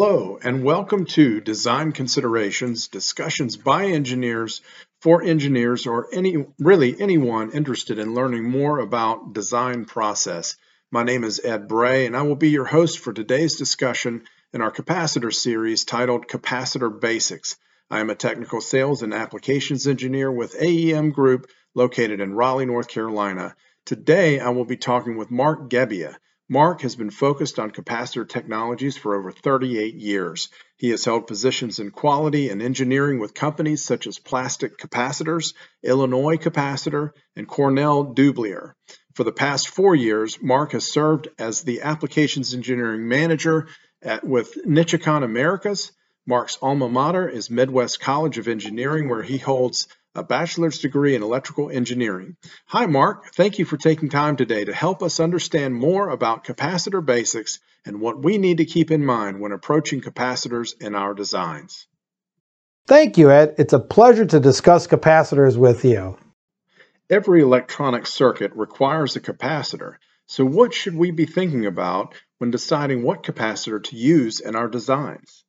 Hello, and welcome to Design Considerations Discussions by Engineers for Engineers or any really anyone interested in learning more about design process. My name is Ed Bray, and I will be your host for today's discussion in our capacitor series titled Capacitor Basics. I am a technical sales and applications engineer with AEM Group located in Raleigh, North Carolina. Today, I will be talking with Mark Gebbia. Mark has been focused on capacitor technologies for over 38 years. He has held positions in quality and engineering with companies such as Plastic Capacitors, Illinois Capacitor, and Cornell Dubilier. For the past four years, Mark has served as the Applications Engineering Manager at, with Nichicon Americas. Mark's alma mater is Midwest College of Engineering, where he holds a bachelor's degree in electrical engineering. Hi, Mark. Thank you for taking time today to help us understand more about capacitor basics and what we need to keep in mind when approaching capacitors in our designs. Thank you, Ed. It's a pleasure to discuss capacitors with you. Every electronic circuit requires a capacitor, so what should we be thinking about when deciding what capacitor to use in our designs?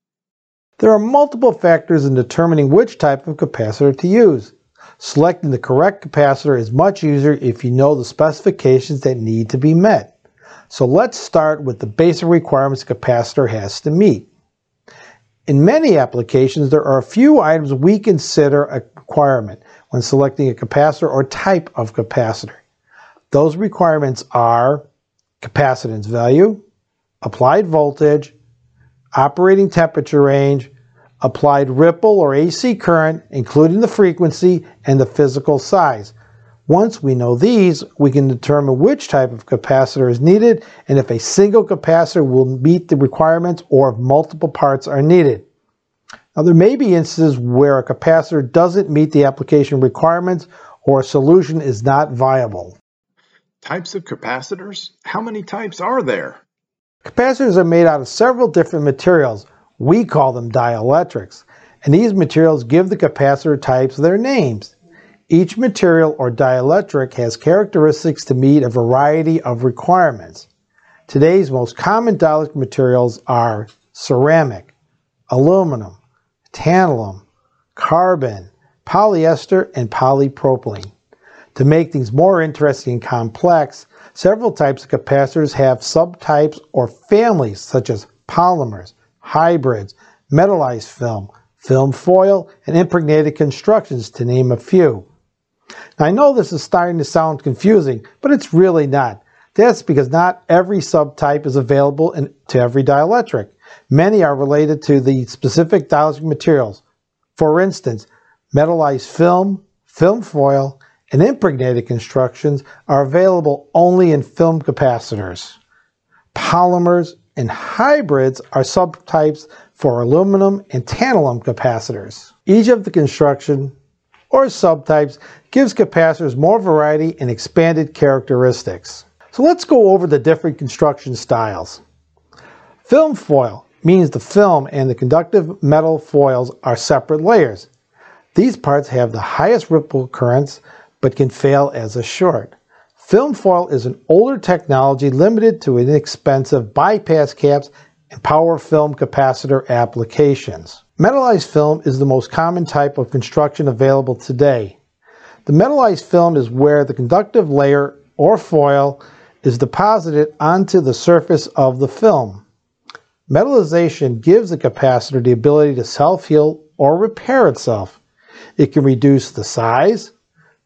There are multiple factors in determining which type of capacitor to use. Selecting the correct capacitor is much easier if you know the specifications that need to be met. So let's start with the basic requirements a capacitor has to meet. In many applications, there are a few items we consider a requirement when selecting a capacitor or type of capacitor. Those requirements are capacitance value, applied voltage, operating temperature range, applied ripple or AC current, including the frequency and the physical size. Once we know these, we can determine which type of capacitor is needed and if a single capacitor will meet the requirements or if multiple parts are needed. Now, there may be instances where a capacitor doesn't meet the application requirements or a solution is not viable. Types of capacitors? How many types are there? Capacitors are made out of several different materials, we call them dielectrics, and these materials give the capacitor types their names. Each material or dielectric has characteristics to meet a variety of requirements. Today's most common dielectric materials are ceramic, aluminum, tantalum, carbon, polyester, and polypropylene. To make things more interesting and complex, several types of capacitors have subtypes or families such as polymers, hybrids, metallized film, film foil, and impregnated constructions, to name a few. Now, I know this is starting to sound confusing, but it's really not. That's because not every subtype is available in, to every dielectric. Many are related to the specific dielectric materials. For instance, metallized film, film foil, and impregnated constructions are available only in film capacitors. Polymers and hybrids are subtypes for aluminum and tantalum capacitors. Each of the construction or subtypes gives capacitors more variety and expanded characteristics. So let's go over the different construction styles. Film foil means the film and the conductive metal foils are separate layers. These parts have the highest ripple currents but can fail as a short. Film foil is an older technology limited to inexpensive bypass caps and power film capacitor applications. Metallized film is the most common type of construction available today. The metallized film is where the conductive layer or foil is deposited onto the surface of the film. Metallization gives the capacitor the ability to self-heal or repair itself. It can reduce the size,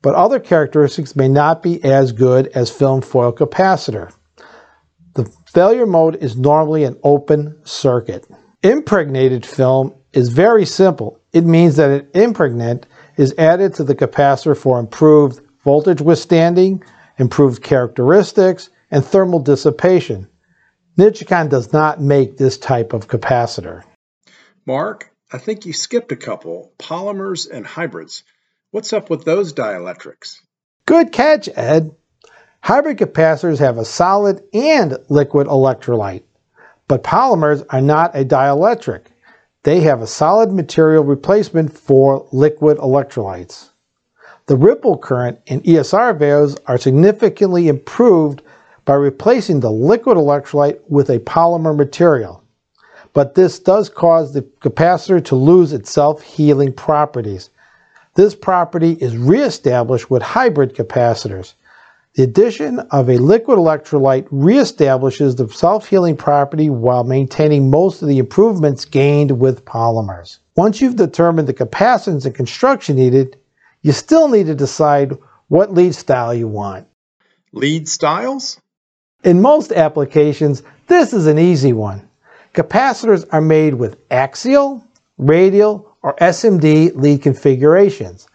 but other characteristics may not be as good as film foil capacitor. The failure mode is normally an open circuit. Impregnated film is very simple. It means that an impregnant is added to the capacitor for improved voltage withstanding, improved characteristics, and thermal dissipation. Nichicon does not make this type of capacitor. Mark, I think you skipped a couple polymers and hybrids. What's up with those dielectrics? Good catch, Ed. Hybrid capacitors have a solid and liquid electrolyte, but polymers are not a dielectric. They have a solid material replacement for liquid electrolytes. The ripple current and ESR values are significantly improved by replacing the liquid electrolyte with a polymer material. but this does cause the capacitor to lose its self-healing properties. This property is reestablished with hybrid capacitors. The addition of a liquid electrolyte reestablishes the self-healing property while maintaining most of the improvements gained with polymers. Once you've determined the capacitance and construction needed, you still need to decide what lead style you want. Lead styles? In most applications, this is an easy one. Capacitors are made with axial, radial, or SMD lead configurations.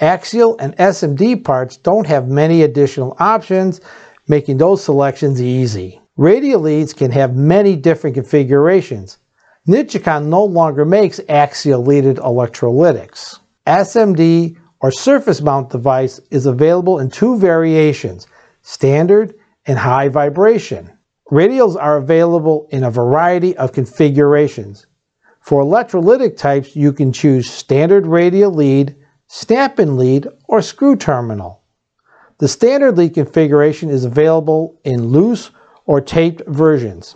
Axial and SMD parts don't have many additional options, making those selections easy. Radial leads can have many different configurations. Nichicon no longer makes axial leaded electrolytics. SMD or surface mount device is available in two variations, standard and high vibration. Radials are available in a variety of configurations. For electrolytic types, you can choose standard radial lead, snap-in lead, or screw terminal. The standard lead configuration is available in loose or taped versions.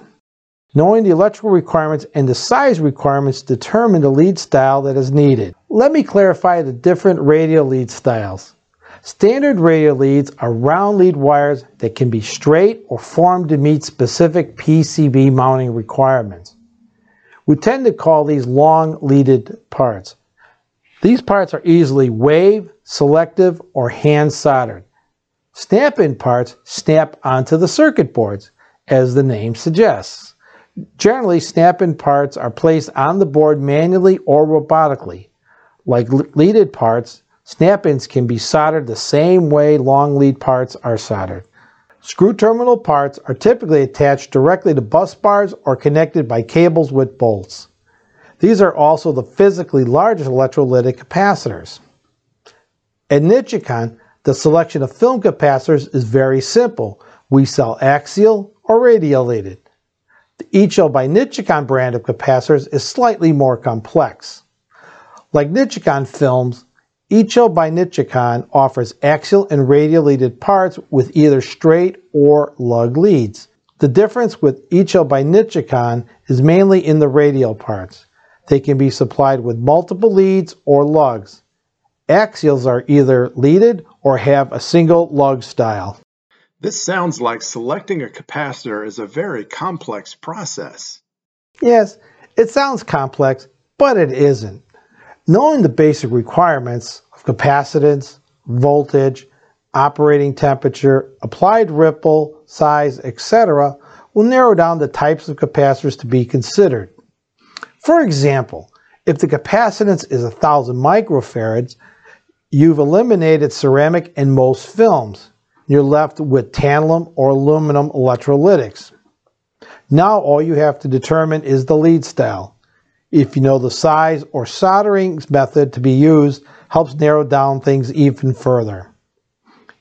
Knowing the electrical requirements and the size requirements determine the lead style that is needed. Let me clarify the different radial lead styles. Standard radial leads are round lead wires that can be straight or formed to meet specific PCB mounting requirements. We tend to call these long leaded parts. These parts are easily wave, selective, or hand soldered. Snap-in parts snap onto the circuit boards, as the name suggests. Generally, snap-in parts are placed on the board manually or robotically. Like leaded parts, snap-ins can be soldered the same way long lead parts are soldered. Screw terminal parts are typically attached directly to bus bars or connected by cables with bolts. These are also the physically largest electrolytic capacitors. At Nichicon, the selection of film capacitors is very simple. We sell axial or radiated. The Echo by Nichicon brand of capacitors is slightly more complex. Like Nichicon films, Echo by Nichicon offers axial and radial leaded parts with either straight or lug leads. The difference with Echo by Nichicon is mainly in the radial parts. They can be supplied with multiple leads or lugs. Axials are either leaded or have a single lug style. This sounds like selecting a capacitor is a very complex process. Yes, it sounds complex, but it isn't. Knowing the basic requirements of capacitance, voltage, operating temperature, applied ripple, size, etc. will narrow down the types of capacitors to be considered. For example, if the capacitance is 1000 microfarads, you've eliminated ceramic and most films you're left with tantalum or aluminum electrolytics. Now all you have to determine is the lead style. If you know the size or soldering method to be used, helps narrow down things even further.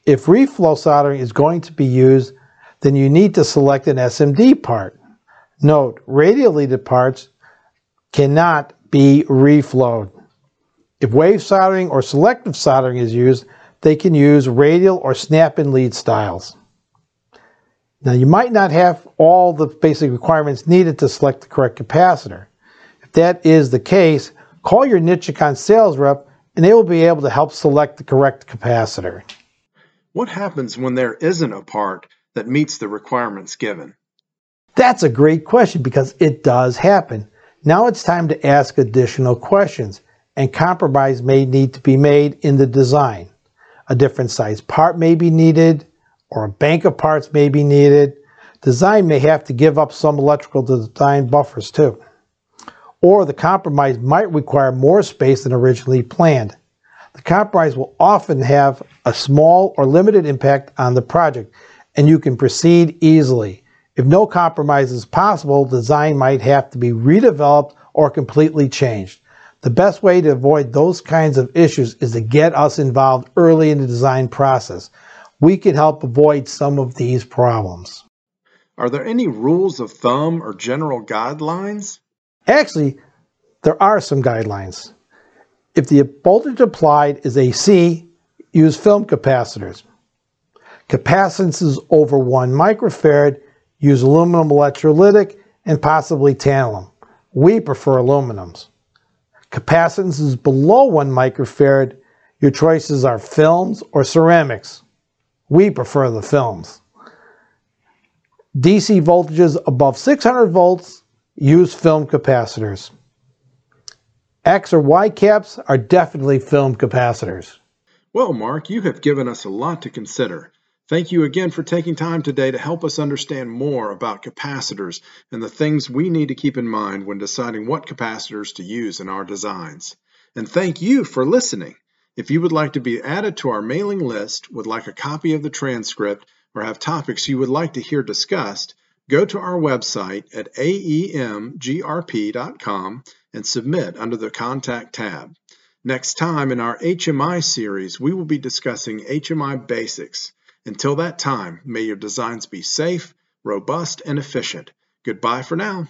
If reflow soldering is going to be used, then you need to select an SMD part. Note, radial parts cannot be reflowed. If wave soldering or selective soldering is used, they can use radial or snap-in lead styles. Now you might not have all the basic requirements needed to select the correct capacitor. If that is the case, call your Nichicon sales rep and they will be able to help select the correct capacitor. What happens when there isn't a part that meets the requirements given? That's a great question because it does happen. Now it's time to ask additional questions and compromise may need to be made in the design. A different size part may be needed, or a bank of parts may be needed. Design may have to give up some electrical design buffers too. Or the compromise might require more space than originally planned. The compromise will often have a small or limited impact on the project, and you can proceed easily. If no compromise is possible, design might have to be redeveloped or completely changed. The best way to avoid those kinds of issues is to get us involved early in the design process. We can help avoid some of these problems. Are there any rules of thumb or general guidelines? Actually, there are some guidelines. If the voltage applied is AC, use film capacitors. Capacitances over 1 microfarad, use aluminum electrolytic and possibly tantalum. We prefer aluminums. Capacitances below 1 microfarad. Your choices are films or ceramics. We prefer the films. DC voltages above 600 volts use film capacitors. X or Y caps are definitely film capacitors. Well, Mark, you have given us a lot to consider. Thank you again for taking time today to help us understand more about capacitors and the things we need to keep in mind when deciding what capacitors to use in our designs. And thank you for listening. If you would like to be added to our mailing list, would like a copy of the transcript, or have topics you would like to hear discussed, go to our website at aemgrp.com and submit under the Contact tab. Next time in our HMI series, we will be discussing HMI basics. Until that time, may your designs be safe, robust, and efficient. Goodbye for now.